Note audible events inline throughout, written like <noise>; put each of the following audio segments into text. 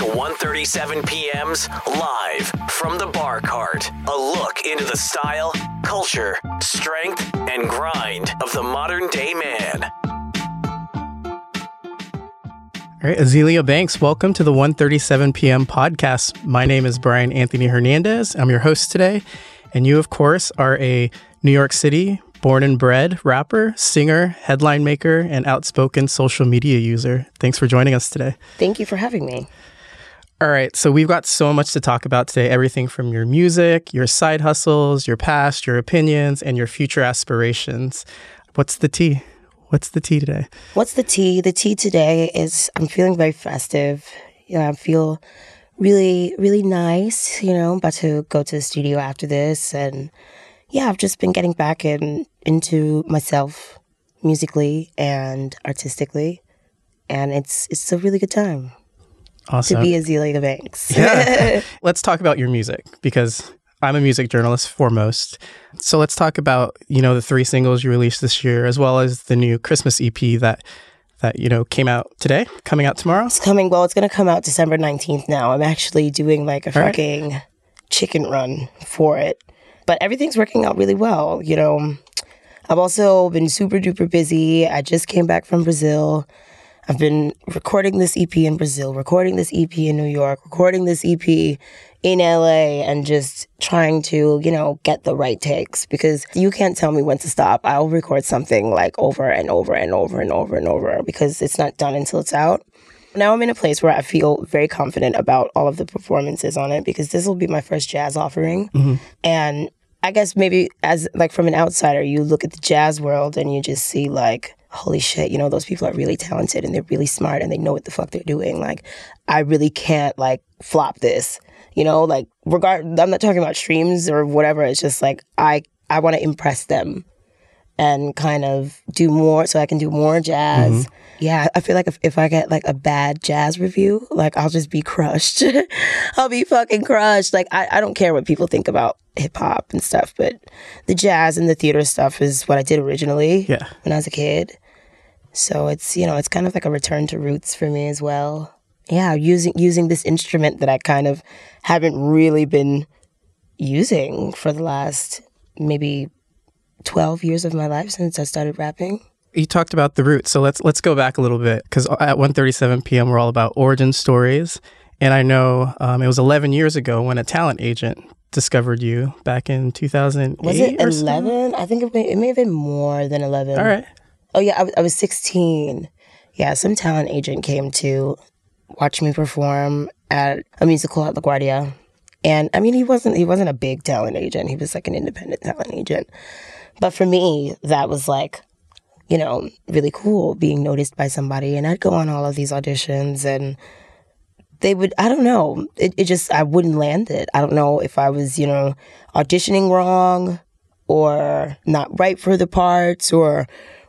to 137 PM's Live from the Bar Cart. A look into the style, culture, strength, and grind of the modern day man. All right, Azealia Banks, welcome to the 1:37 PM podcast. My name is Brian Anthony Hernandez. I'm your host today. And you, of course, are a New York City born and bred rapper, singer, headline maker, and outspoken social media user. Thanks for joining us today. Thank you for having me. All right, so we've got so much to talk about today everything from your music, your side hustles, your past, your opinions, and your future aspirations. What's the tea? What's the tea today? What's the tea? The tea today is I'm feeling very festive. Yeah, I feel really, really nice. You know, I'm about to go to the studio after this and yeah, I've just been getting back in into myself musically and artistically, and it's it's a really good time Awesome. to be Azealia Banks. Yeah. <laughs> let's talk about your music because I'm a music journalist foremost. So let's talk about, you know, the three singles you released this year as well as the new Christmas EP that that, you know, came out today, coming out tomorrow. It's coming. Well, it's gonna come out December nineteenth. Now I'm actually doing like a All right. fucking chicken run for it, but everything's working out really well. You know, I've also been super duper busy. I just came back from Brazil. I've been recording this EP in Brazil, recording this EP in New York, recording this EP in LA, and just trying to, you know, get the right takes because you can't tell me when to stop. I'll record something like over and over and over and over and over because it's not done until it's out. Now I'm in a place where I feel very confident about all of the performances on it because this will be my first jazz offering. Mm-hmm. And I guess maybe as like from an outsider, you look at the jazz world and you just see like, holy shit, you know, those people are really talented and they're really smart and they know what the fuck they're doing. Like, I really can't like flop this. You know, like regard I'm not talking about streams or whatever. It's just like I I want to impress them and kind of do more so I can do more jazz. Mm-hmm. Yeah, I feel like if, if I get like a bad jazz review, like I'll just be <laughs> crushed. I'll be fucking crushed. Like I, I don't care what people think about hip hop and stuff, but the jazz and the theater stuff is what I did originally Yeah. when I was a kid. So it's you know, it's kind of like a return to roots for me as well. Yeah, using using this instrument that I kind of haven't really been using for the last maybe 12 years of my life since I started rapping. You talked about the roots, so let's let's go back a little bit because at 1:37 p.m. we're all about origin stories, and I know um, it was 11 years ago when a talent agent discovered you back in 2008. Was it 11? I think it may, it may have been more than 11. All right. Oh, yeah, I, was- I was 16. Yeah, some talent agent came to watch me perform at a musical at LaGuardia. And I mean, he wasn't he wasn't a big talent agent. He was like an independent talent agent. But for me, that was like, you know, really cool being noticed by somebody. And I'd go on all of these auditions and they would I don't know. It, it just I wouldn't land it. I don't know if I was, you know, auditioning wrong or not right for the parts or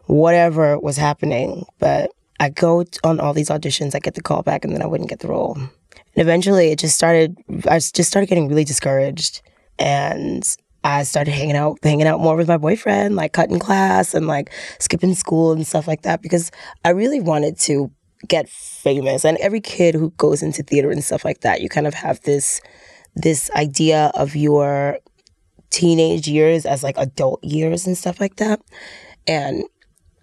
whatever was happening. But I go on all these auditions, I get the call back and then I wouldn't get the role. And eventually it just started. I just started getting really discouraged and I started hanging out hanging out more with my boyfriend, like cutting class and like skipping school and stuff like that because I really wanted to get famous. And every kid who goes into theater and stuff like that, you kind of have this this idea of your teenage years as like adult years and stuff like that. And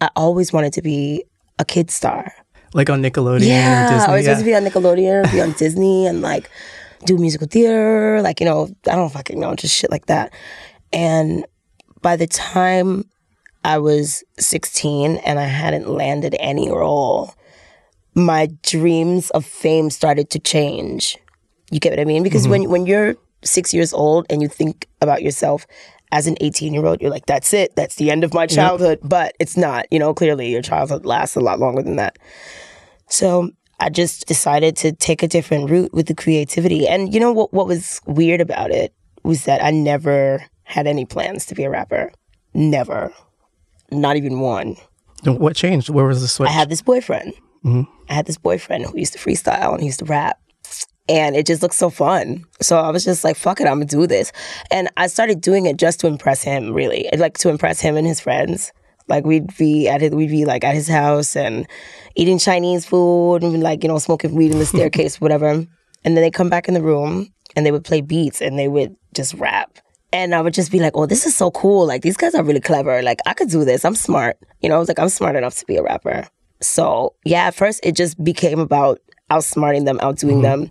I always wanted to be a kid star. Like on Nickelodeon Yeah. I was yeah. supposed to be on Nickelodeon, be on <laughs> Disney, and like do musical theater, like you know, I don't fucking know, just shit like that. And by the time I was 16 and I hadn't landed any role, my dreams of fame started to change. You get what I mean? Because mm-hmm. when when you're six years old and you think about yourself as an 18 year old, you're like, that's it. That's the end of my childhood. But it's not. You know, clearly your childhood lasts a lot longer than that. So I just decided to take a different route with the creativity. And you know what? What was weird about it was that I never had any plans to be a rapper. Never. Not even one. What changed? Where was the switch? I had this boyfriend. Mm-hmm. I had this boyfriend who used to freestyle and he used to rap. And it just looked so fun. So I was just like, fuck it, I'm gonna do this. And I started doing it just to impress him, really. Like to impress him and his friends. Like we'd be at his, we'd be like at his house and eating Chinese food and like, you know, smoking weed in the <laughs> staircase, whatever. and then they come back in the room and they would play beats and they would just rap. And I would just be like, oh, this is so cool. Like, these guys are really clever. Like, I could do this. I'm smart. You know, I was like, I'm smart enough to be a rapper. So, yeah, at first it just became about outsmarting them, outdoing mm-hmm. them.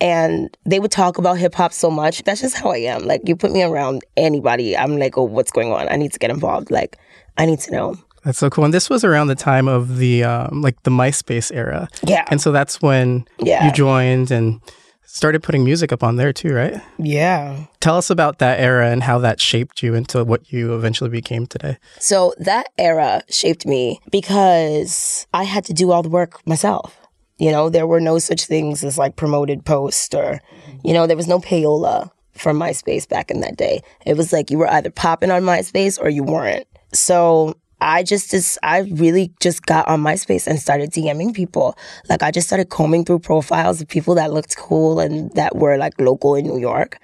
And they would talk about hip hop so much. That's just how I am. Like, you put me around anybody, I'm like, oh, what's going on? I need to get involved. Like, I need to know. That's so cool. And this was around the time of the um, like the MySpace era. Yeah. And so that's when Yeah. you joined and started putting music up on there too, right? Yeah. Tell us about that era and how that shaped you into what you eventually became today. So that era shaped me because I had to do all the work myself. You know, there were no such things as like promoted post or, you know, there was no payola for MySpace back in that day. It was like you were either popping on MySpace or you weren't. So I just, just I really just got on MySpace and started DMing people. Like I just started combing through profiles of people that looked cool and that were like local in New York.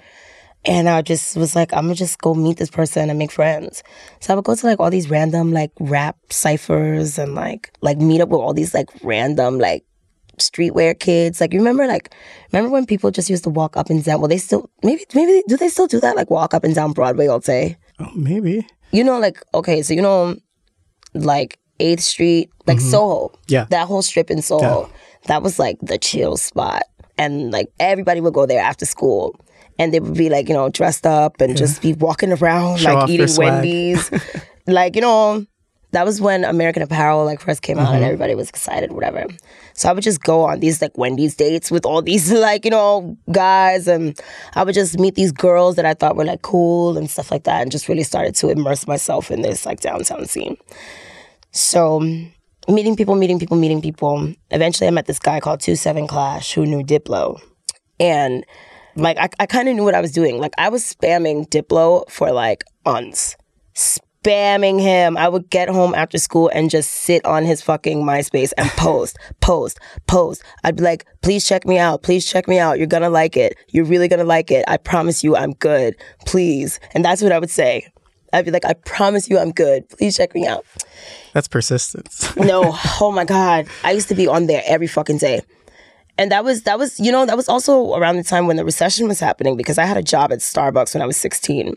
And I just was like, I'm gonna just go meet this person and make friends. So I would go to like all these random like rap ciphers and like like meet up with all these like random like streetwear kids. Like you remember like remember when people just used to walk up and down well they still maybe maybe do they still do that? Like walk up and down Broadway all day? Oh, maybe. You know, like okay, so you know like Eighth Street, like Soho. Yeah. That whole strip in Soho. That was like the chill spot. And like everybody would go there after school. And they would be like, you know, dressed up and just be walking around, Show like eating. Wendy's. <laughs> like, you know, that was when American Apparel like first came Mm-hmm. out and everybody was excited, whatever. So I would just go on these like Wendy's dates with all these <laughs> like, you know, guys and I would just meet these girls that I thought were like cool and stuff like that and just really started to immerse myself in this like downtown scene. So meeting people, meeting people, meeting people. Eventually I met this guy called Two Seven Clash who knew Diplo. And like I, I kind of knew what I was doing. Like I was spamming Diplo for like months. Spamming him. I would get home after school and just sit on his fucking MySpace and <laughs> post, post, post. I'd be like, please check me out. Please check me out. You're gonna like it. You're really gonna like it. I promise you I'm good. Please. And that's what I would say. I'd be like, I promise you I'm good. Please check me out. That's persistence. <laughs> No, oh my god, I used to be on there every fucking day, and that was that was you know that was also around the time when the recession was happening because I had a job at Starbucks when I was sixteen.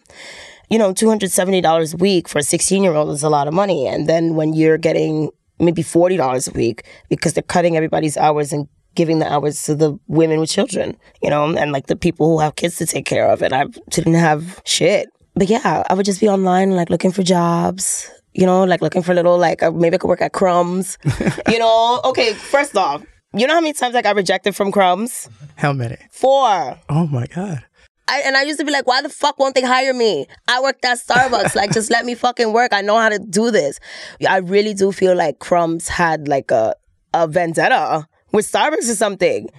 You know, two hundred seventy dollars a week for a sixteen year old is a lot of money, and then when you're getting maybe forty dollars a week because they're cutting everybody's hours and giving the hours to the women with children, you know, and like the people who have kids to take care of, and I didn't have shit. But yeah, I would just be online like looking for jobs, you know, like looking for little like uh, maybe I could work at Crumbs, <laughs> you know. Okay, first off, you know how many times I got rejected from Crumbs? How many? Four. Oh my God. I, and I used to be like, why the fuck won't they hire me? I worked at Starbucks. like, just let me fucking work. I know how to do this. I really do feel like Crumbs had like a, a vendetta with Starbucks or something.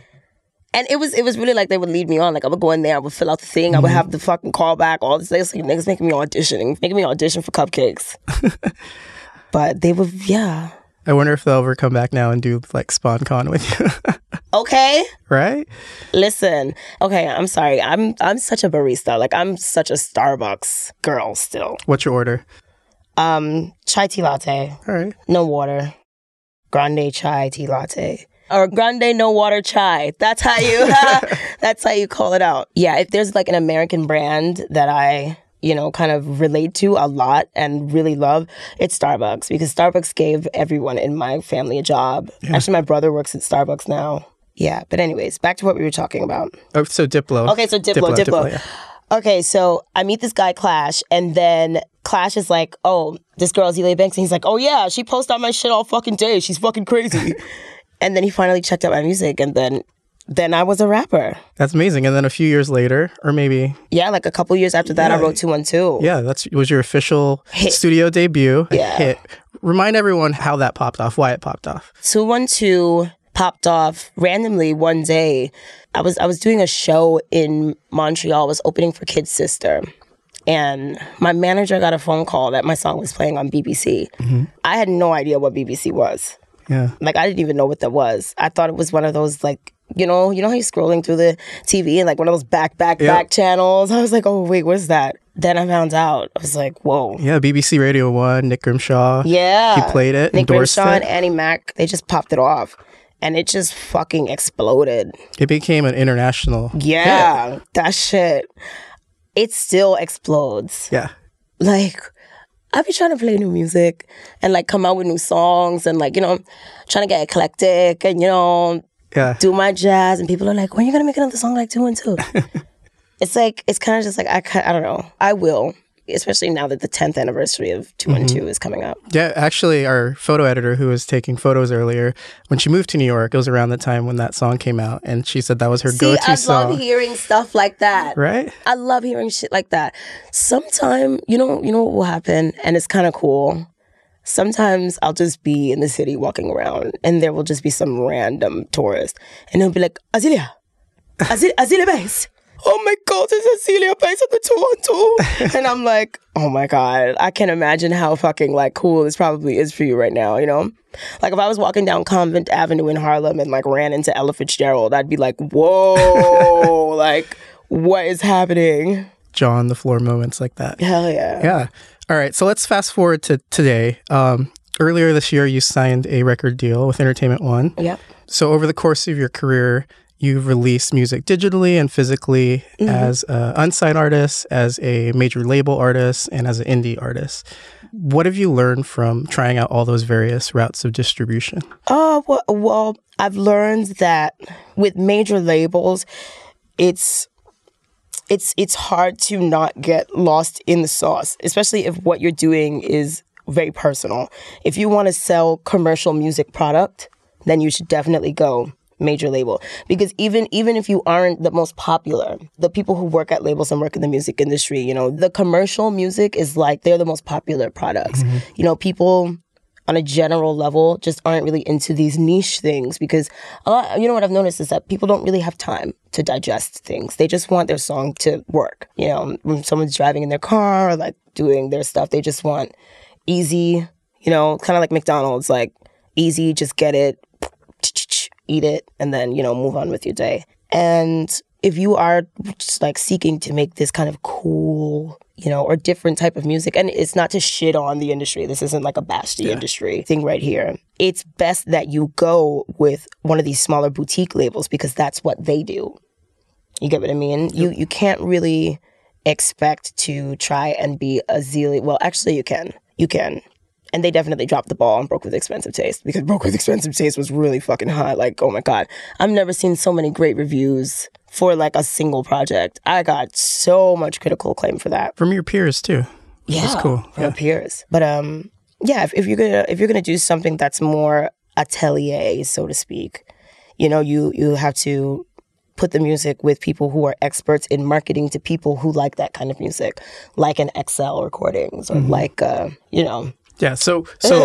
And it was it was really like they would lead me on. Like I would go in there, I would fill out the thing, I would mm-hmm. have the fucking call back, all this. Like, niggas making me auditioning, making me audition for cupcakes. <laughs> but they would, yeah. I wonder if they'll ever come back now and do like sponcon with you, <laughs> Okay. right? Listen, okay, I'm sorry. I'm I'm such a barista. Like I'm such a Starbucks girl still. What's your order? Um, chai tea latte, All right. no water. Grande chai tea latte. Or grande no water chai. That's how you <laughs> <laughs> that's how you call it out. Yeah, if there's like an American brand that I, you know, kind of relate to a lot and really love, it's Starbucks because Starbucks gave everyone in my family a job. Actually my brother works at Starbucks now. Yeah, but anyways, back to what we were talking about. Oh, so Diplo. Okay, so Diplo, Diplo. yeah. Okay, so I meet this guy Clash, and then Clash is like, "Oh, this girl's Zelia Banks," and he's like, "Oh yeah, she posts on my shit all fucking day. She's fucking crazy." <laughs> and then he finally checked out my music, and then then I was a rapper. That's amazing. And then a few years later, or maybe, Yeah, like a couple years after that, I wrote two one two. yeah, that's was your official Hit. studio debut. Yeah. Hit. Remind everyone how that popped off, why it popped off. Two one two popped off randomly one day. I was I was doing a show in Montreal. I was opening for Kid Sister. And my manager got a phone call that my song was playing on BBC. Mm-hmm. I had no idea what BBC was. Yeah. Like I didn't even know what that was. I thought it was one of those like you know, you know how you're scrolling through the TV and like one of those back, back, Yeah. back channels. <laughs> I was like, oh wait, what's that? Then I found out. I was like, whoa. Yeah, BBC Radio 1, Nick Grimshaw. Yeah. He played it, Nick Grimshaw and. Annie Mac, they just popped it off. and it just fucking exploded. It became an international. Yeah, that shit. It still explodes. Yeah. Like, I be trying to play new music and like come out with new songs and like, you know, trying to get eclectic and, you know, Yeah. do my jazz. And people are like, when are you to make another song like two and two? <laughs> it's like, it's kind of just like, I, I don't know. I will, especially now that the 10th anniversary of 2 and mm-hmm. 2 is coming up. Yeah, actually, our photo editor who was taking photos earlier, when she moved to New York, it was around the time when that song came out, and she said that was her See, go-to I song. love hearing stuff like that. right? I love hearing shit like that. Sometime, you know, you know what will happen, and it's kind of cool. Sometimes I'll just be in the city walking around, and there will just be some random tourist, and he'll be like, "Azealia, <laughs> Azealia, Azealia Banks." Oh my God, it's Azealia Banks at the two on two, and I'm like, oh my God, I can't imagine how fucking like cool this probably is for you right now. You know, like if I was walking down Convent Avenue in Harlem and like ran into Ella Fitzgerald, I'd be like, whoa, <laughs> like what is happening? Jaw on the floor moments like that. Hell yeah. Yeah. All right. So let's fast forward to today. Um, earlier this year, you signed a record deal with Entertainment One. Yep. So over the course of your career, you've released music digitally and physically as an unsigned artist, as a major label artist, and as an indie artist. What have you learned from trying out all those various routes of distribution? Oh, well, well, I've learned that with major labels, it's it's it's hard to not get lost in the sauce, especially if what you're doing is very personal. If you want to sell commercial music product, then you should definitely go major label. Because even even if you aren't the most popular the people who work at labels and work in the music industry you know the commercial music is like they're the most popular products. Mm-hmm. You know people on a general level just aren't really into these niche things because a lot you know what I've noticed is that people don't really have time to digest things. They just want their song to work. You know, when someone's driving in their car or like doing their stuff, they just want easy, you know, kind of like McDonald's, like easy, just get it, eat it, and then, you know, move on with your day. And if you are like seeking to make this kind of cool, you know, or different type of music, and it's not to shit on the industry. This isn't like a bash the industry thing right here. It's best that you go with one of these smaller boutique labels because that's what they do. You get what I mean? You you can't really expect to try and be a zealot. Well, actually, you can. You can. And they definitely dropped the ball on Broke with Expensive Taste because Broke with Expensive Taste was really fucking hot. Like, oh my God. I've never seen so many great reviews for like a single project. I got so much critical acclaim for that. From your peers too. Yeah. That's cool. From peers. But um yeah, if, if you're gonna if you're gonna do something that's more atelier, so to speak, you know, you you have to put the music with people who are experts in marketing to people who like that kind of music, like an XL recordings or like uh, you know, Yeah. So so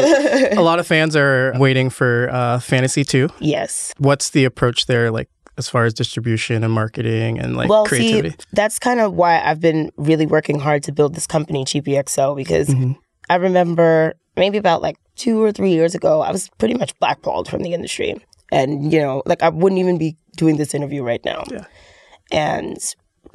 a lot of fans are waiting for uh, Fantasea Two. yes. What's the approach there, like as far as distribution and marketing and like well, creativity? see, that's kind of why I've been really working hard to build this company, Cheapy XO, because I remember maybe about like two or three years ago, I was pretty much blackballed from the industry. And, you know, like I wouldn't even be doing this interview right now. Yeah. And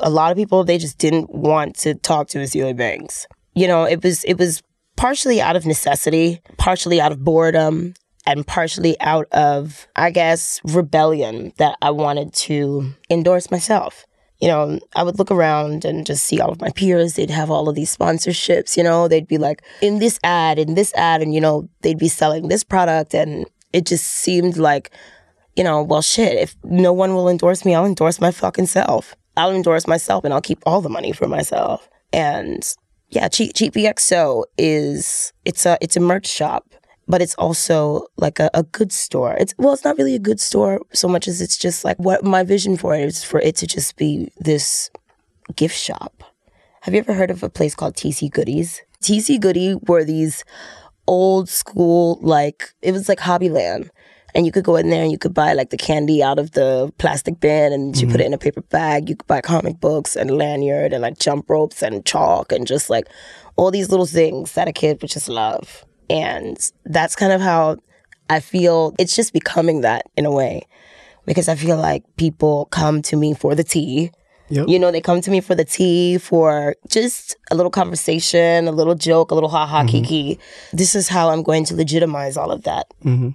a lot of people, they just didn't want to talk to Azealia Banks. You know, it was, it was partially out of necessity, partially out of boredom, and partially out of, I guess, rebellion that I wanted to endorse myself. You know, I would look around and just see all of my peers. They'd have all of these sponsorships, you know, they'd be like in this ad, in this ad, and, you know, they'd be selling this product. And it just seemed like, you know, well, shit, if no one will endorse me, I'll endorse my fucking self. I'll endorse myself and I'll keep all the money for myself. And yeah, Cheap Cheap Cheapy XO is it's a it's a merch shop, but it's also like a, a good store. It's well, it's not really a good store so much as it's just like what my vision for it is for it to just be this gift shop. Have you ever heard of a place called TC Goodies? TC Goodie were these old school like it was like Hobbyland. And you could go in there and you could buy like the candy out of the plastic bin and you put it mm-hmm. in a paper bag. You could buy comic books and lanyard and like jump ropes and chalk and just like all these little things that a kid would just love. And that's kind of how I feel it's just becoming that in a way. Because I feel like people come to me for the tea. Yep. You know, they come to me for the tea, for just a little conversation, a little joke, a little ha ha mm-hmm. kiki. This is how I'm going to legitimize all of that. Mm-hmm.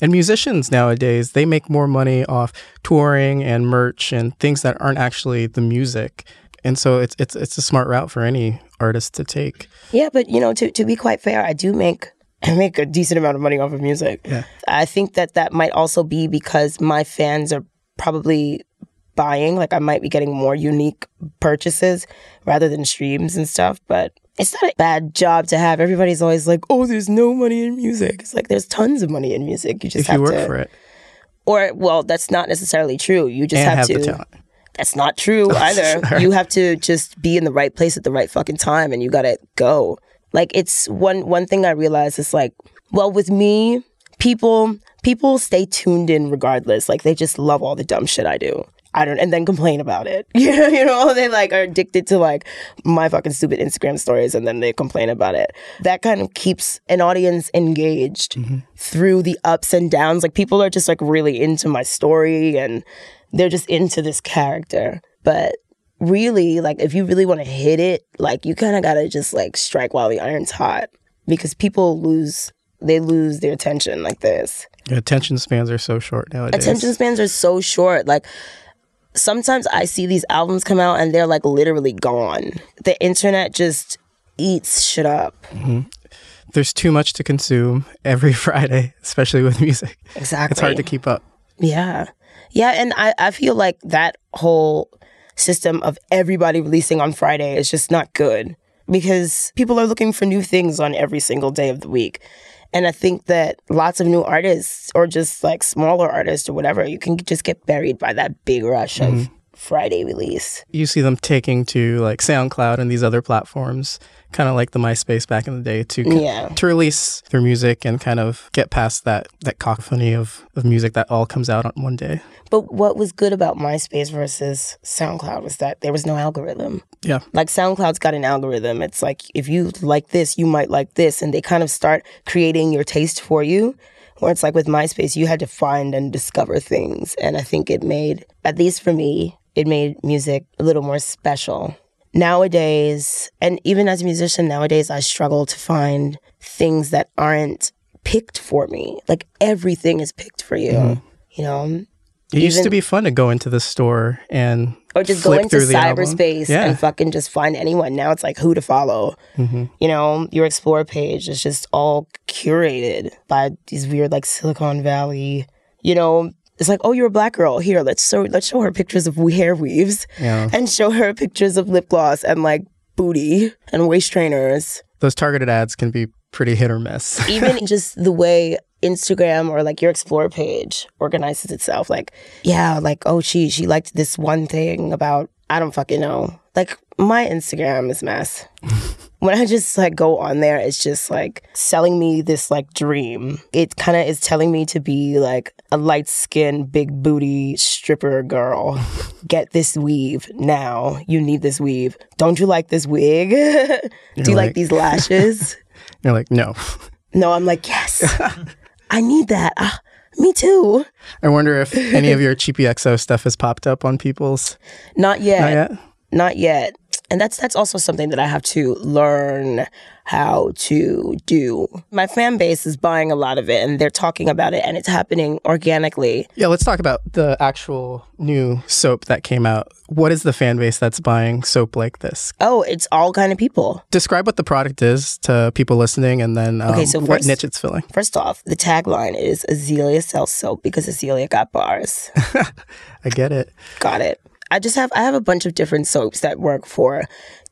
And musicians nowadays, they make more money off touring and merch and things that aren't actually the music. And so it's it's it's a smart route for any artist to take. Yeah, but you know, to to be quite fair, I do make <clears throat> I make a decent amount of money off of music. Yeah. I think that that might also be because my fans are probably buying. Like I might be getting more unique purchases rather than streams and stuff. But it's not a bad job to have. Everybody's always like, "Oh, there's no money in music." It's like there's tons of money in music. You just If have you work to, for it or well, that's not necessarily true. You just have, have to. That's not true <laughs> either. You have to just be in the right place at the right fucking time and you gotta go. Like it's one one thing I realized is like, well, with me, people people stay tuned in regardless. Like they just love all the dumb shit I do. I don't and then complain about it. <laughs> you know, they like are addicted to like my fucking stupid Instagram stories and then they complain about it. That kind of keeps an audience engaged mm-hmm. through the ups and downs. Like people are just like really into my story and they're just into this character. But really, like if you really want to hit it, like you kind of got to just like strike while the iron's hot because people lose they lose their attention like this. Your attention spans are so short nowadays. Attention spans are so short. Like sometimes I see these albums come out and they're like literally gone. The internet just eats shit up. Mm-hmm. There's too much to consume every <laughs> Friday, especially with music. Exactly. It's hard to keep up. Yeah. Yeah. And I, I feel like that whole system of everybody releasing on Friday is just not good because people are looking for new things on every single day of the week. And I think that lots of new artists or just like smaller artists or whatever, you can just get buried by that big rush of mm-hmm. Friday release. You see them taking to like SoundCloud and these other platforms, kind of like the MySpace back in the day, to Yeah. to release their music and kind of get past that that cacophony of, of music that all comes out on one day. But what was good about MySpace versus SoundCloud was that there was no algorithm. Yeah. Like SoundCloud's got an algorithm. It's like if you like this, you might like this, and they kind of start creating your taste for you. Where it's like with MySpace, you had to find and discover things, and I think it made, at least for me, it made music a little more special. Nowadays, and even as a musician nowadays, I struggle to find things that aren't picked for me. Like everything is picked for you. You know, It used to be fun to go into the store and or just go into through the album. cyberspace Yeah. and fucking just find anyone. Now it's like who to follow. Mm-hmm. You know, your explore page is just all curated by these weird like Silicon Valley. You know, it's like oh you're a black girl here. Let's show let's show her pictures of hair weaves Yeah. and show her pictures of lip gloss and like booty and waist trainers. those targeted ads can be pretty hit or miss. <laughs> Even just the way Instagram or like your explore page organizes itself. Like, yeah, like, oh, she she liked this one thing about I don't fucking know. Like my Instagram is mess. <laughs> when I just like go on there, it's just like selling me this like dream. It kind of is telling me to be like a light skinned, big booty stripper girl. <laughs> Get this weave now. You need this weave. Don't you like this wig? <laughs> Do you like like- these lashes? <laughs> You're like, no. No, I'm like, yes, I need that. Ah, me too. I wonder if any of your Cheapy XO stuff has popped up on people's. Not yet. Not yet. Not yet. And that's that's also something that I have to learn how to do. My fan base is buying a lot of it and they're talking about it and it's happening organically. Yeah, let's talk about the actual new soap that came out. What is the fan base that's buying soap like this? Oh, it's all kind of people. Describe what the product is to people listening, and then um, Okay, so what niche it's filling. First off, the tagline is Azealia sells soap because Azealia got bars. <laughs> I get it. Got it. I just have I have a bunch of different soaps that work for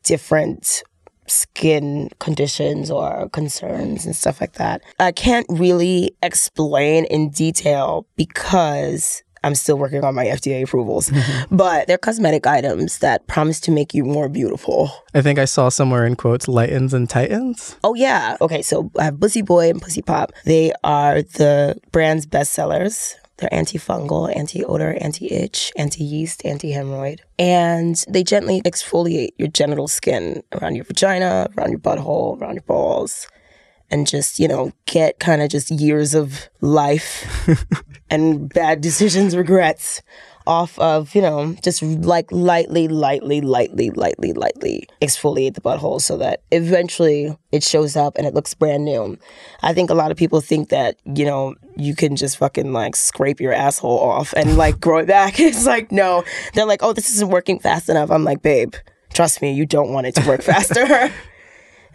different skin conditions or concerns and stuff like that. I can't really explain in detail because I'm still working on my FDA approvals, <laughs> but they're cosmetic items that promise to make you more beautiful. I think I saw somewhere in quotes lightens and tightens. Oh yeah. Okay, so I have Bussy Boy and Pussy Pop. They are the brand's bestsellers. They're antifungal, anti-odor, anti-itch, anti-yeast, anti-hemorrhoid. And they gently exfoliate your genital skin around your vagina, around your butthole, around your balls. And just, you know, get kind of just years of life <laughs> and bad decisions, regrets off of, you know, just like lightly, lightly, lightly, lightly, lightly exfoliate the butthole so that eventually it shows up and it looks brand new. I think a lot of people think that, you know, you can just fucking like scrape your asshole off and like <laughs> grow it back. <laughs> It's like, no. They're like, oh, this isn't working fast enough. I'm like, babe, trust me, you don't want it to work <laughs> faster.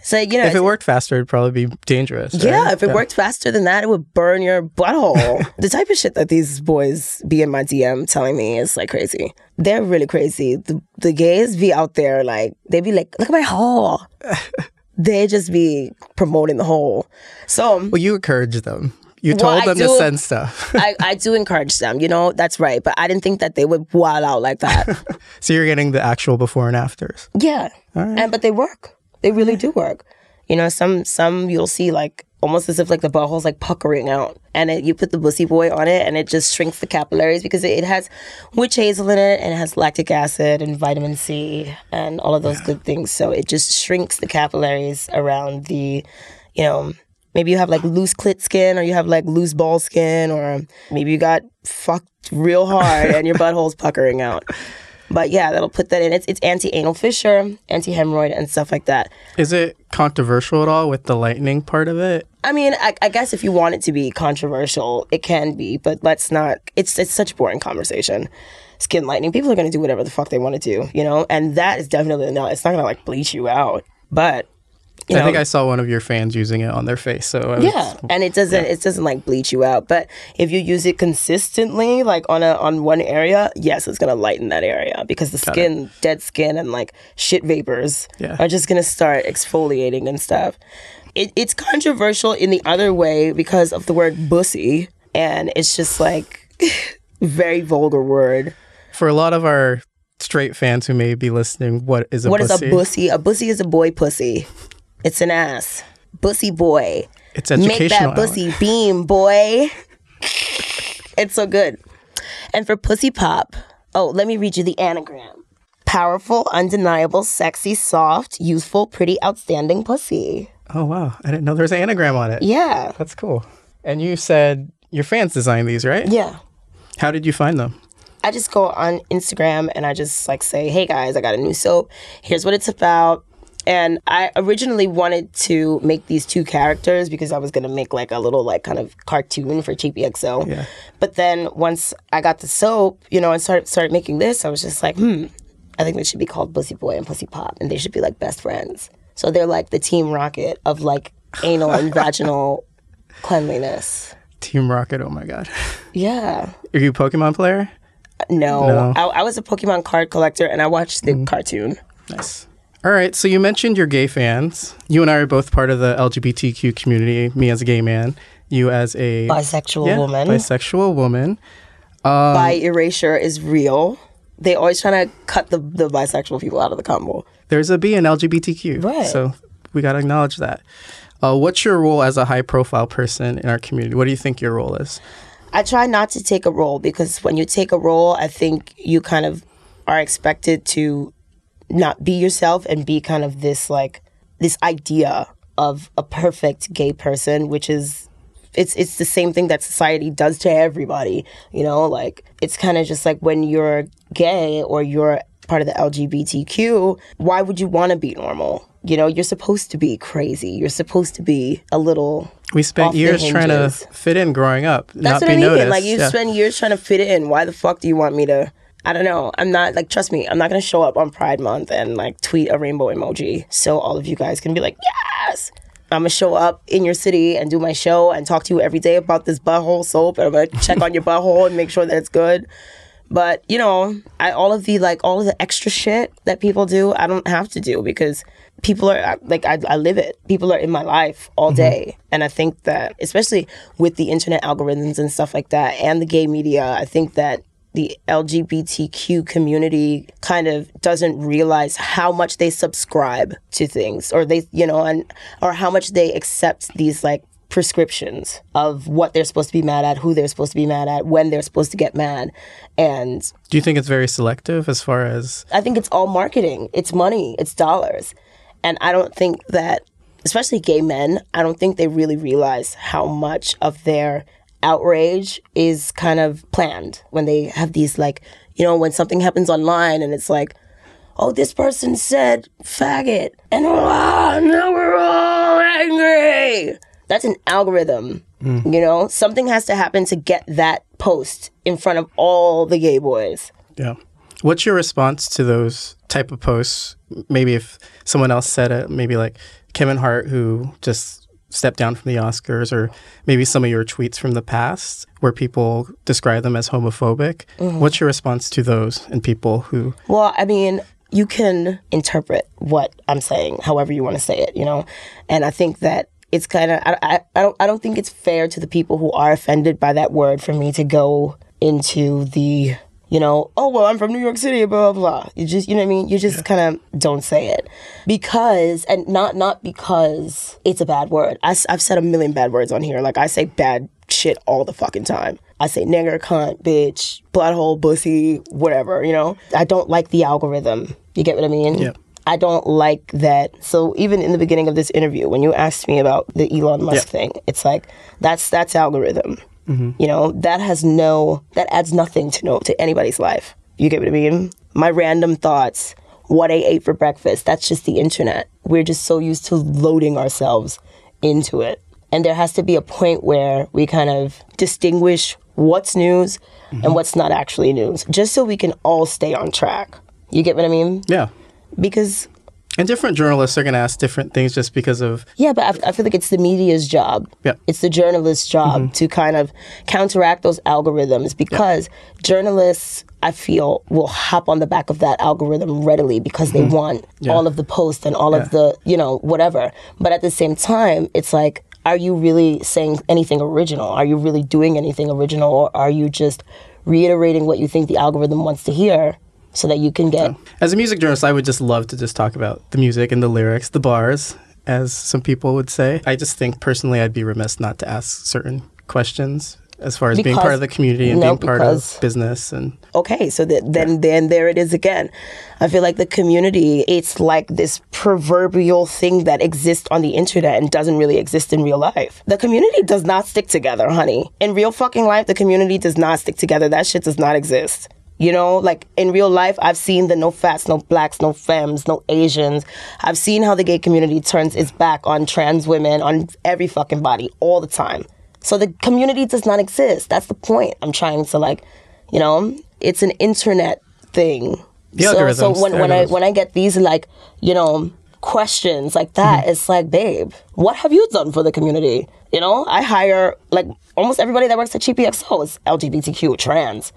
So, you know, If it worked faster, it'd probably be dangerous. right? yeah, if it worked faster than that, it would burn your butthole. <laughs> the type of shit that these boys be in my DM telling me is like crazy. They're really crazy. The, the gays be out there like they be like, look at my hole. <laughs> they just be promoting the hole. So Well, you encourage them. You told I them to send stuff. <laughs> I, I do encourage them, you know, that's right. But I didn't think that they would wild out like that. so you're getting the actual before and afters. Yeah. And but they work. They really do work. You know, some some you'll see like almost as if like the butthole's like puckering out. And it, you put the bussy boy on it and it just shrinks the capillaries because it, it has witch hazel in it and it has lactic acid and vitamin C and all of those good things. So it just shrinks the capillaries around the, you know, maybe you have like loose clit skin or you have like loose ball skin or maybe you got fucked real hard and your <laughs> butthole's puckering out. But yeah, that'll put that in. It's it's anti anal fissure, anti hemorrhoid, and stuff like that. Is it controversial at all with the lightning part of it? I mean, I, I guess if you want it to be controversial, it can be, but let's not. It's it's such a boring conversation. Skin lightening, people are gonna do whatever the fuck they want to do, you know, and that is definitely not. It's not gonna like bleach you out, but you I know, think I saw one of your fans using it on their face. So was, yeah, and it doesn't it doesn't like bleach you out. But if you use it consistently, like on a on one area, yes, it's gonna lighten that area because the skin, dead skin, and like shit vapors Yeah. are just gonna start exfoliating and stuff. It, it's controversial in the other way because of the word bussy, and it's just like <laughs> very vulgar word. For a lot of our straight fans who may be listening, what is a What is pussy? a bussy? A bussy is a boy pussy. It's an ass. Bussy boy. It's educational. Make that pussy beam, boy. it's so good. And for pussy pop, oh, let me read you the anagram. Powerful, undeniable, sexy, soft, youthful, pretty, outstanding pussy. Oh wow, I didn't know there was an anagram on it. Yeah. That's cool. And you said your fans designed these, right? Yeah. How did you find them? I just go on Instagram and I just like say, "Hey guys, I got a new soap. Here's what it's about." And I originally wanted to make these two characters because I was gonna make like a little like kind of cartoon for Cheapy XO. Yeah. But then once I got the soap, you know, and started started making this, I was just like, hmm, I think they should be called Bussy Boy and Pussy Pop, and they should be like best friends. So they're like the Team Rocket of like anal and <laughs> vaginal cleanliness. Team Rocket. Oh my god. Yeah. Are you a Pokemon player? No, No. I, I was a Pokemon card collector, and I watched the cartoon. Nice. All right. So you mentioned your gay fans. You and I are both part of the LGBTQ community. Me as a gay man. You as a Bisexual yeah, woman. bisexual woman. Bi erasure is real. They always trying to cut the, the bisexual people out of the combo. There's a B in LGBTQ. Right. So we got to acknowledge that. Uh, what's your role as a high profile person in our community? What do you think your role is? I try not to take a role because when you take a role, I think you kind of are expected to not be yourself and be kind of this like this idea of a perfect gay person, which is it's it's the same thing that society does to everybody. You know, like it's kind of just like when you're gay or you're part of the LGBTQ, why would you want to be normal? You know, you're supposed to be crazy. You're supposed to be a little We spent years trying to fit in growing up, That's not what be I mean. noticed. Like you Yeah. spend years trying to fit in. Why the fuck do you want me to? I don't know. I'm not like trust me. I'm not gonna show up on Pride Month and like tweet a rainbow emoji so all of you guys can be like yes. I'm gonna show up in your city and do my show and talk to you every day about this butthole soap. And I'm gonna check on your butthole and make sure that it's good. But you know, I all of the like all of the extra shit that people do, I don't have to do because people are uh, like I, I live it. People are in my life all mm-hmm. day, and I think that especially with the internet algorithms and stuff like that, and the gay media, I think that the LGBTQ community kind of doesn't realize how much they subscribe to things, or they you know, and or how much they accept these like prescriptions of what they're supposed to be mad at, who they're supposed to be mad at, when they're supposed to get mad. And Do you think it's very selective as far as I think it's all marketing. It's money, it's dollars. And I don't think that, especially gay men, I don't think they really realize how much of their outrage is kind of planned when they have these like you know when something happens online and it's like oh this person said faggot and ah, <laughs> now we're all angry that's an algorithm you know something has to happen to get that post in front of all the gay boys Yeah. What's your response to those type of posts? Maybe if someone else said it, maybe like Kevin Hart, who just stepped down from the Oscars, or maybe some of your tweets from the past where people describe them as homophobic. Mm-hmm. What's your response to those and people who? Well, I mean, you can interpret what I'm saying however you want to say it, you know? And I think that it's kind of, I, I, I, don't, I don't think it's fair to the people who are offended by that word for me to go into the, you know, oh, well, I'm from New York City, blah, blah, blah. You just, you know what I mean? You just kind of don't say it. Because, and not, not because it's a bad word. I, have said a million bad words on here. Like, I say bad shit all the fucking time. I say nigger, cunt, bitch, butthole, pussy, whatever, you know? I don't like the algorithm. You get what I mean? Yeah. I don't like that. So even in the beginning of this interview, when you asked me about the Elon Musk Yeah. thing, it's like that's that's algorithm. Mm-hmm. You know that has no that adds nothing to no to anybody's life. You get what I mean? My random thoughts, what I ate for breakfast. That's just the internet. We're just so used to loading ourselves into it, and there has to be a point where we kind of distinguish what's news and mm-hmm. what's not actually news, just so we can all stay on track. You get what I mean? Yeah. Because And different journalists are going to ask different things just because of. Yeah, but I, I feel like it's the media's job. Yeah. It's the journalist's job mm-hmm. to kind of counteract those algorithms because journalists, I feel, will hop on the back of that algorithm readily because they mm-hmm. want all of the posts and all of the, you know, whatever. But at the same time, it's like, are you really saying anything original? Are you really doing anything original? Or are you just reiterating what you think the algorithm wants to hear so that you can get. As a music journalist, I would just love to just talk about the music and the lyrics, the bars, as some people would say. I just think personally, I'd be remiss not to ask certain questions as far as being part of the community and no, being part because- of business and okay so that, then then there it is again. I feel like the community it's like this proverbial thing that exists on the internet and doesn't really exist in real life. The community does not stick together honey. In real fucking life the community does not stick together. That shit does not exist you know, like in real life, I've seen the no fats, no blacks, no femmes, no Asians. I've seen how the gay community turns its back on trans women, on every fucking body, all the time. So the community does not exist. That's the point. I'm trying to like, you know, it's an internet thing. The so, so when, when I when I get these like, you know, questions like that, Mm-hmm. it's like, babe, what have you done for the community? You know, I hire like almost everybody that works at Cheapy XO is LGBTQ trans.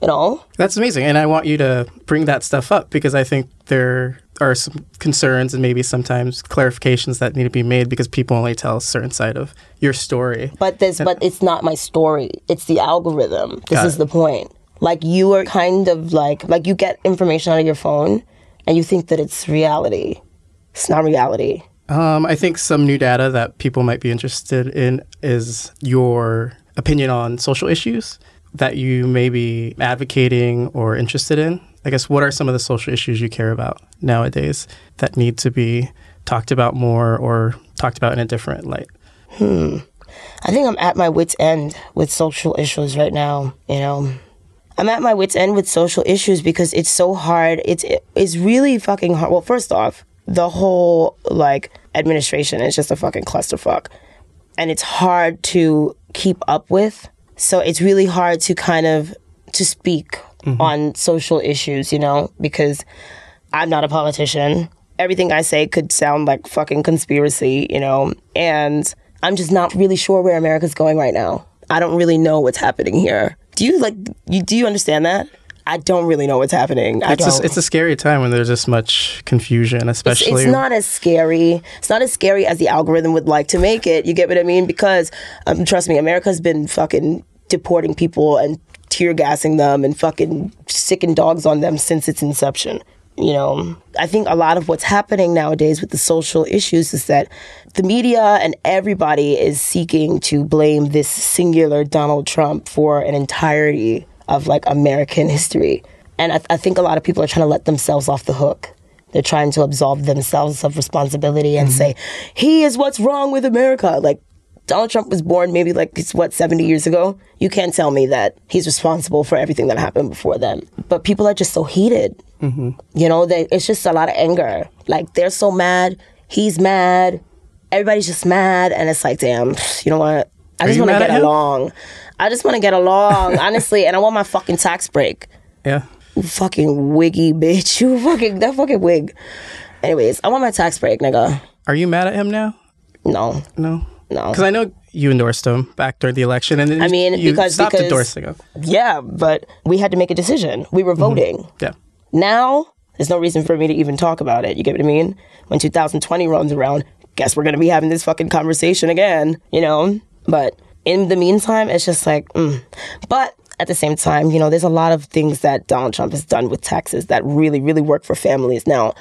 You know, That's amazing. And I want you to bring that stuff up because I think there are some concerns and maybe sometimes clarifications that need to be made because people only tell a certain side of your story. But this, but it's not my story. It's the algorithm. This is it. the point. Like you are kind of like like you get information out of your phone, and you think that it's reality. It's not reality. Um, I think some new data that people might be interested in is your opinion on social issues that you may be advocating or interested in. I guess what are some of the social issues you care about nowadays that need to be talked about more or talked about in a different light? Hmm. I think I'm at my wits' end with social issues right now. You know, I'm at my wits' end with social issues because it's so hard. It's it's really fucking hard. Well, first off, the whole like administration is just a fucking clusterfuck, and it's hard to keep up with. So it's really hard to kind of to speak on social issues, you know, because I'm not a politician. Everything I say could sound like fucking conspiracy, you know, and I'm just not really sure where America's going right now. I don't really know what's happening here. Do you like you do you understand that? I don't really know what's happening. I It's a, it's a scary time when there's this much confusion, It's- especially. It's, not as scary. It's not as scary as the algorithm would like to make it. You get what I mean? Because um, trust me, America's been fucking deporting people and tear gassing them and fucking sicking dogs on them since its inception. You know, I think a lot of what's happening nowadays with the social issues is that the media and everybody is seeking to blame this singular Donald Trump for an entirety of like American history. And I, I think a lot of people are trying to let themselves off the hook. They're trying to absolve themselves of responsibility and mm-hmm. say, he is what's wrong with America. Like, Donald Trump was born maybe like it's what 70 years ago. You can't tell me that he's responsible for everything that happened before then. But people are just so heated. Mm-hmm. You know, they, it's just a lot of anger. Like they're so mad. He's mad. Everybody's just mad, and it's like, damn. You know what? I just want to get along. I just want to get along, <laughs> honestly, and I want my fucking tax break. Yeah. You fucking wiggy bitch. You fucking that fucking wig. Anyways, I want my tax break, nigga. Are you mad at him now? No, No. No. Because I know you endorsed him back during the election, and I mean, you because- stopped because- endorsing him. Yeah, but we had to make a decision. We were voting. Yeah. Now, there's no reason for me to even talk about it. You get what I mean? When 2020 runs around, guess we're going to be having this fucking conversation again, you know? But in the meantime, it's just like, mm. but at the same time, you know, there's a lot of things that Donald Trump has done with taxes that really, really work for families. Now,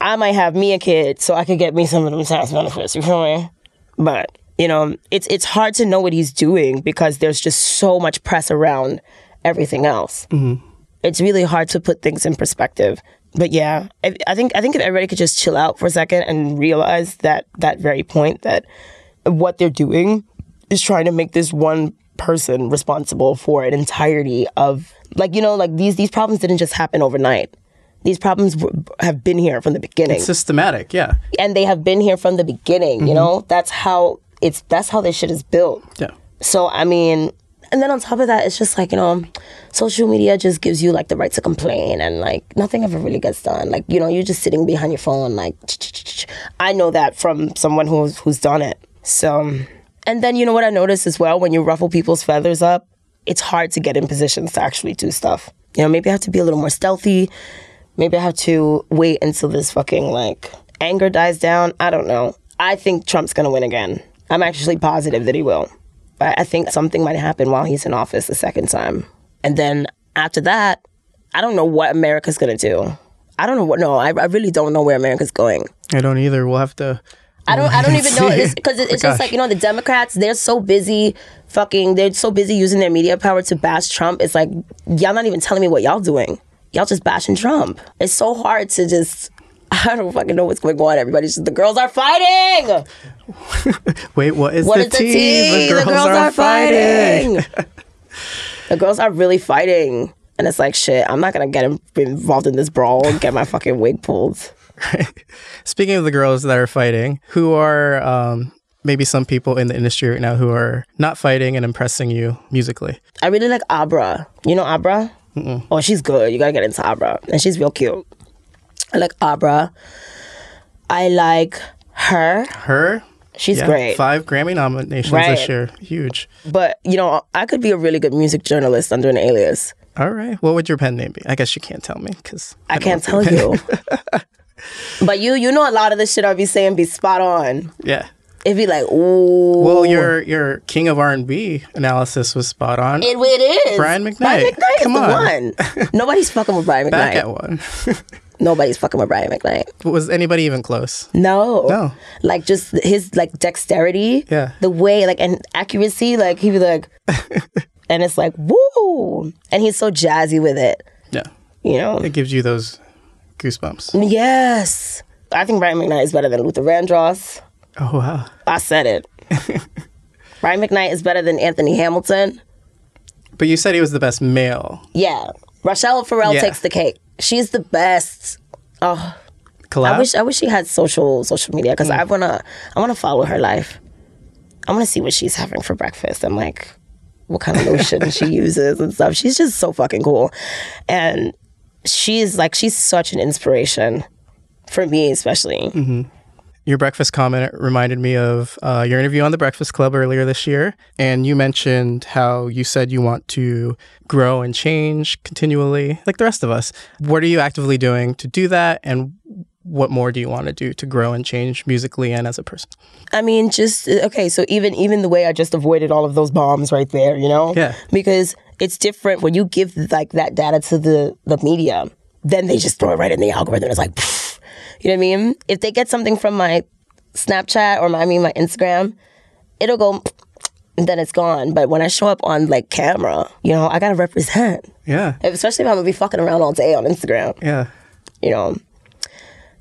I might have me a kid, so I could get me some of them tax benefits. You feel me? But you know, it's it's hard to know what he's doing because there's just so much press around everything else. Mm-hmm. It's really hard to put things in perspective. But yeah, I, I think I think if everybody could just chill out for a second and realize that that very point that what they're doing is trying to make this one person responsible for an entirety of like you know like these these problems didn't just happen overnight. These problems w- have been here from the beginning it's Systematic. Yeah. and they have been here from the beginning. You mm-hmm. know, that's how it's that's how this shit is built. Yeah. So I mean, and then on top of that, it's just like you know, social media just gives you like the right to complain, and like nothing ever really gets done. Like you know, you're just sitting behind your phone, like I know that from someone who's who's done it. So, and then you know what I noticed as well when you ruffle people's feathers up, it's hard to get in positions to actually do stuff. You know, maybe I have to be a little more stealthy. Maybe I have to wait until this fucking like anger dies down. I don't know. I think Trump's gonna win again. I'm actually positive that he will. But I think something might happen while he's in office the second time. And then after that, I don't know what America's gonna do. I don't know what. No, I, I really don't know where America's going. I don't either. We'll have to. I don't. I don't <laughs> even know See. because it's, it's my just like you know the Democrats. They're so busy, fucking. They're so busy using their media power to bash Trump. It's like y'all not even telling me what y'all doing. Y'all just bashing Trump. It's so hard to just. <laughs> I don't fucking know what's going on. Everybody's just the girls are fighting. <laughs> Wait, what is What the is the tea? tea? The girls, are, fighting. <laughs> the girls are really fighting, and it's like shit. I'm not gonna get involved in this brawl and get my fucking wig pulled. Speaking of the girls that are fighting, who are um, maybe some people in the industry right now who are not fighting and impressing you musically? I really like Abra. You know Abra? Oh, she's good. You gotta get into Abra, and she's real cute. I like Abra. I like her. Her? She's Yeah, great. Five Grammy nominations Right. this year. Huge. But you know, I could be a really good music journalist under an alias. All right. What would your pen name be? I guess you can't tell me because I, can't tell you. <laughs> but you, you know, a lot of the shit I'll be saying be spot on. Yeah. It'd be like, ooh. Well, your your King of R and B analysis was spot on. It, it is. Brian McKnight. Brian McKnight Come is the on. one. <laughs> Nobody's fucking with Brian Back McKnight. at one. <laughs> Nobody's fucking with Brian McKnight. was anybody even close? No. No. Like just his like dexterity. Yeah. The way like and accuracy, like he'd be like <laughs> and it's like, woo. And he's so jazzy with it. Yeah. You know? It gives you those goosebumps. Yes. I think Brian McKnight is better than Luther Vandross. Oh wow. I said it. <laughs> Brian McKnight is better than Anthony Hamilton. But you said he was the best male Yeah. Rachelle Ferrell Yeah. takes the cake. She's the best. Oh, collab. I wish I wish she had social social media because mm. I wanna I wanna follow her life. I wanna see what she's having for breakfast and like what kind of lotion she <laughs> uses and stuff. She's just so fucking cool, and she's like she's such an inspiration for me, especially. Mm-hmm. Your breakfast comment reminded me of uh, your interview on the Breakfast Club earlier this year, and you mentioned how you said you want to grow and change continually, like the rest of us. What are you actively doing to do that, and what more do you want to do to grow and change musically and as a person? I mean, just okay. So even even the way I just avoided all of those bombs right there, you know, Yeah. because it's different when you give like that data to the the media, then they just throw it right in the algorithm. It's like, pfft. You know what I mean? If they get something from my Snapchat or my I mean my Instagram, it'll go. Then it's gone. But when I show up on like camera, you know, I gotta represent. Yeah, Especially if I'm gonna be fucking around all day on Instagram yeah. you know.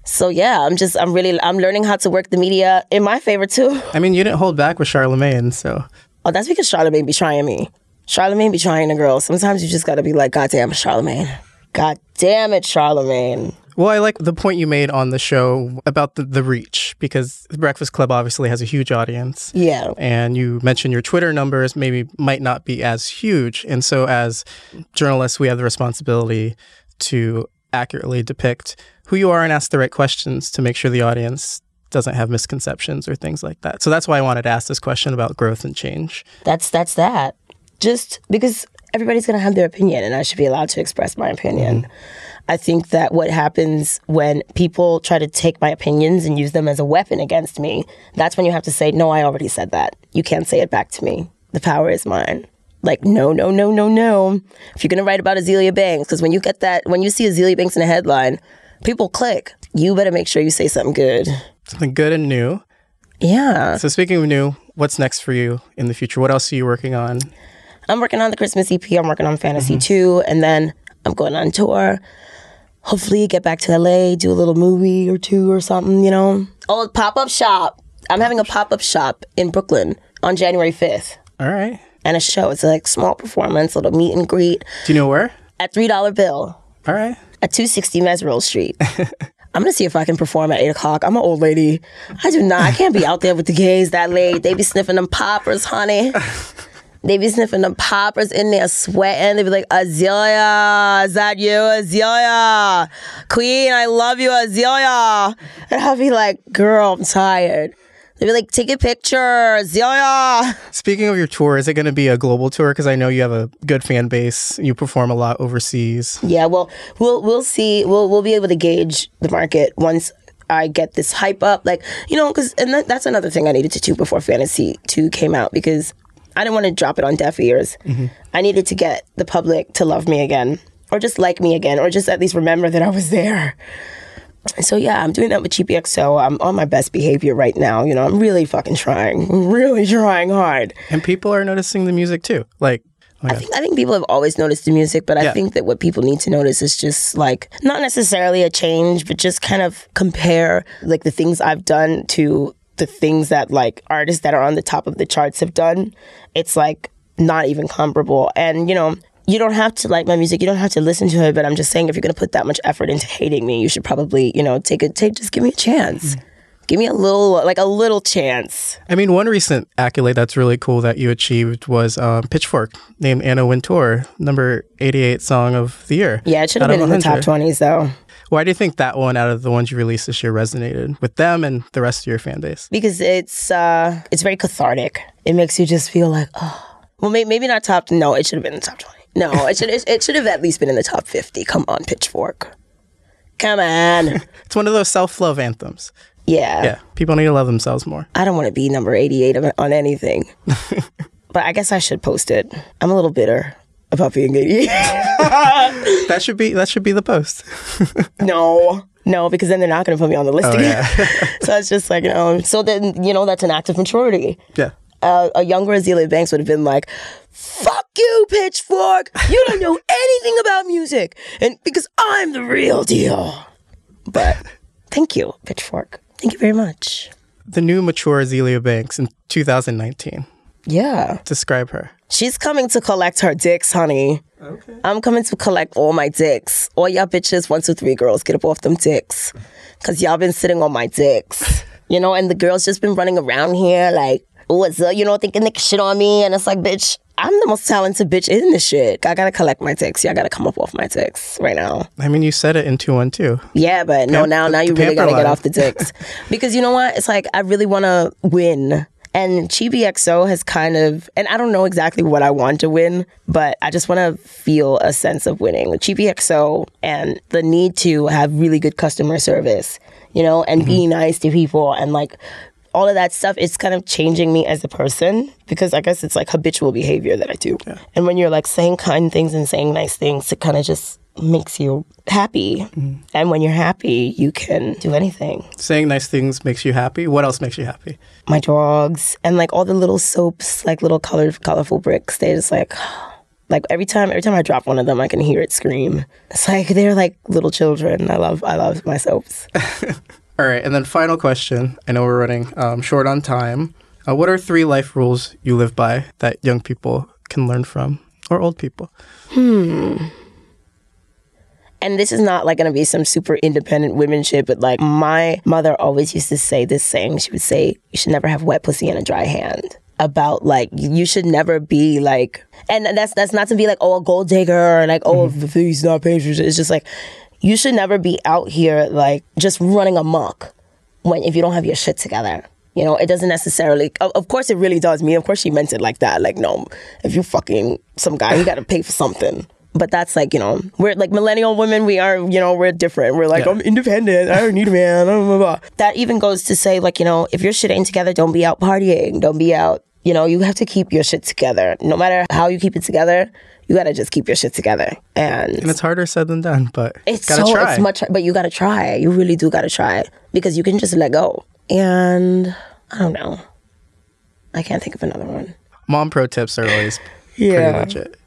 So yeah, I'm just I'm really I'm learning how to work the media in my favor too. I mean, you didn't hold back with Charlemagne, so Oh, that's because Charlemagne be trying me. Charlemagne be trying the girl. Sometimes you just gotta be like, God damn Charlemagne. God damn it, Charlemagne. Well, I like the point you made on the show about the, the reach because the Breakfast Club obviously has a huge audience. Yeah. And you mentioned your Twitter numbers maybe might not be as huge. And so, as journalists, we have the responsibility to accurately depict who you are and ask the right questions to make sure the audience doesn't have misconceptions or things like that. So that's why I wanted to ask this question about growth and change. That's that's that. Just because everybody's gonna have their opinion and I should be allowed to express my opinion. I think that what happens when people try to take my opinions and use them as a weapon against me, that's when you have to say, No, I already said that. You can't say it back to me. The power is mine. Like, no, no, no, no, no. If you're gonna write about Azealia Banks, because when you get that, when you see Azealia Banks in a headline, people click. You better make sure you say something good. Something good and new. Yeah. So, speaking of new, what's next for you in the future? What else are you working on? I'm working on the Christmas EP. I'm working on Fantasea mm-hmm. 2. And then I'm going on tour. Hopefully, get back to LA, do a little movie or two or something, you know? Oh, pop up shop. I'm having a pop up shop in Brooklyn on January 5th All right. and a show. It's like small performance, little meet and greet Do you know where? at $3 bill All right. at 260 Meserole Street. <laughs> I'm gonna see if I can perform at 8 o'clock. I'm an old lady. I do not. I can't be out there with the gays that late. They be sniffing them poppers, honey. <laughs> They be sniffing the poppers in there, sweating. They be like, Azealia, is that you, Azealia? Queen, I love you, Azealia. And I'll be like, girl, I'm tired. They be like, take a picture. Speaking of your tour, is it going to be a global tour? Because I know you have a good fan base. You perform a lot overseas. Yeah, well, we'll we'll see. We'll we'll be able to gauge the market once I get this hype up. Like you know, because and that, that's another thing I needed to do before Fantasea Two came out because I didn't want to drop it on deaf ears. Mm-hmm. I needed to get the public to love me again, or just like me again, or just at least remember that I was there. So yeah, I'm doing that with Cheapy XO. I'm on my best behavior right now. You know, I'm really fucking trying, I'm really trying hard. And people are noticing the music too. Like, oh I think, I think people have always noticed the music, but I Yeah. think that what people need to notice is just like not necessarily a change, but just kind of compare like the things I've done to the things that like artists that are on the top of the charts have done. It's like not even comparable. And you know, you don't have to like my music, you don't have to listen to it, but I'm just saying if you're gonna put that much effort into hating me, you should probably, you know, take a take just give me a chance. Give me a little like a little chance. I mean, one recent accolade that's really cool that you achieved was um, Pitchfork named Anna Wintour number 88 song of the year. Yeah, it should have been in the top twenties though. Why do you think that one out of the ones you released this year resonated with them and the rest of your fan base? because it's uh it's very cathartic. It makes you just feel like oh well may- maybe not top no it should have been in the top twenty. No it should it, it should have at least been in the top fifty. Come on Pitchfork, come on <laughs> It's one of those self love anthems. yeah. Yeah, people need to love themselves more. I don't want to be number eighty eight on anything, <laughs> but I guess I should post it. I'm a little bitter about being eighty <laughs> eight. That should be that should be the post. <laughs> no. No, because then they're not going to put me on the list Oh, again. <laughs> so it's just like, you know, so then, you know, that's an act of maturity. yeah. uh, a younger Azealia Banks would have been like, "Fuck you, Pitchfork! You don't know anything about music, and because I'm the real deal." But thank you, Pitchfork. Thank you very much. The new mature Azealia Banks in 2019. Yeah, Describe her. she's coming to collect her dicks, honey. Okay. I'm coming to collect all my dicks. All y'all bitches, one, two, three girls, get up off them dicks. Cause y'all been sitting on my dicks. You know, and the girls just been running around here like, what's up, uh, you know, thinking they shit on me. And it's like, bitch, I'm the most talented bitch in this shit. I gotta collect my dicks. Y'all gotta come up off my dicks right now. I mean, you said it in 212. Yeah, but no, now now you really gotta get off the dicks. <laughs> because you know what? It's like I really wanna win. And Cheapy XO has kind of and I don't know exactly what I want to win, but I just wanna feel a sense of winning. Cheapy XO and the need to have really good customer service, you know, and be mm-hmm. nice to people and like all of that stuff, it's kind of changing me as a person because I guess it's like habitual behavior that I do. And when you're like saying kind things and saying nice things, it kind of just makes you happy. And when you're happy, you can do anything. Saying nice things makes you happy. What else makes you happy? My dogs and like all the little soaps, like little colored, colorful bricks, they just like <sighs> Like every time, every time I drop one of them, I can hear it scream. It's like they're like little children. I love, I love my soaps. <laughs> All right, and then final question. I know we're running um, short on time. Uh, what are three life rules you live by that young people can learn from, or old people? And this is not like gonna be some super independent women shit, but like my mother always used to say this saying. She would say, "You should never have wet pussy in a dry hand." About like you should never be like, and that's that's not to be like oh a gold digger or like oh mm-hmm. if he's not paying for shit. It's just like you should never be out here like just running amok when if you don't have your shit together. You know, it doesn't necessarily. Of, of course, it really does mean. Of course, she meant it like that. Like, no, if you fucking some guy, you got to pay for something. But that's like, you know, we're like millennial women. We are, you know, we're different. We're like, Yeah. I'm independent. I don't need a man. Blah, blah, blah. That even goes to say, like, you know, if your shit ain't together, don't be out partying. Don't be out. You know, you have to keep your shit together. No matter how you keep it together, you got to just keep your shit together. And And it's harder said than done, but it's gotta so try. it's much, but you got to try. You really do got to try because you can just let go. And I don't know. I can't think of another one. Mom pro tips are always <laughs> Yeah. pretty much it.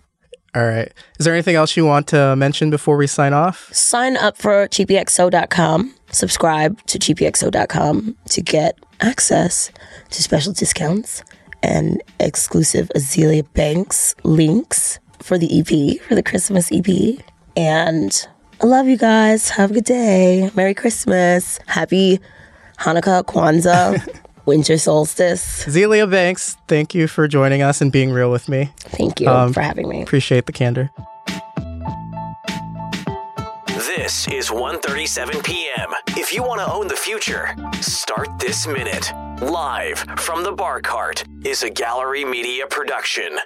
All right. Is there anything else you want to mention before we sign off? Sign up for cheapyxo.com. Subscribe to cheapyxo.com to get access to special discounts and exclusive Azealia Banks links for the EP, for the Christmas EP. And I love you guys. Have a good day. Merry Christmas. Happy Hanukkah, Kwanzaa, <laughs> winter solstice. Zelia Banks, thank you for joining us and being real with me. Thank you Um, for having me. Appreciate the candor. This is ONE37pm If you want to own the future, start this minute. Live from the Bar Cart is a Gallery Media production.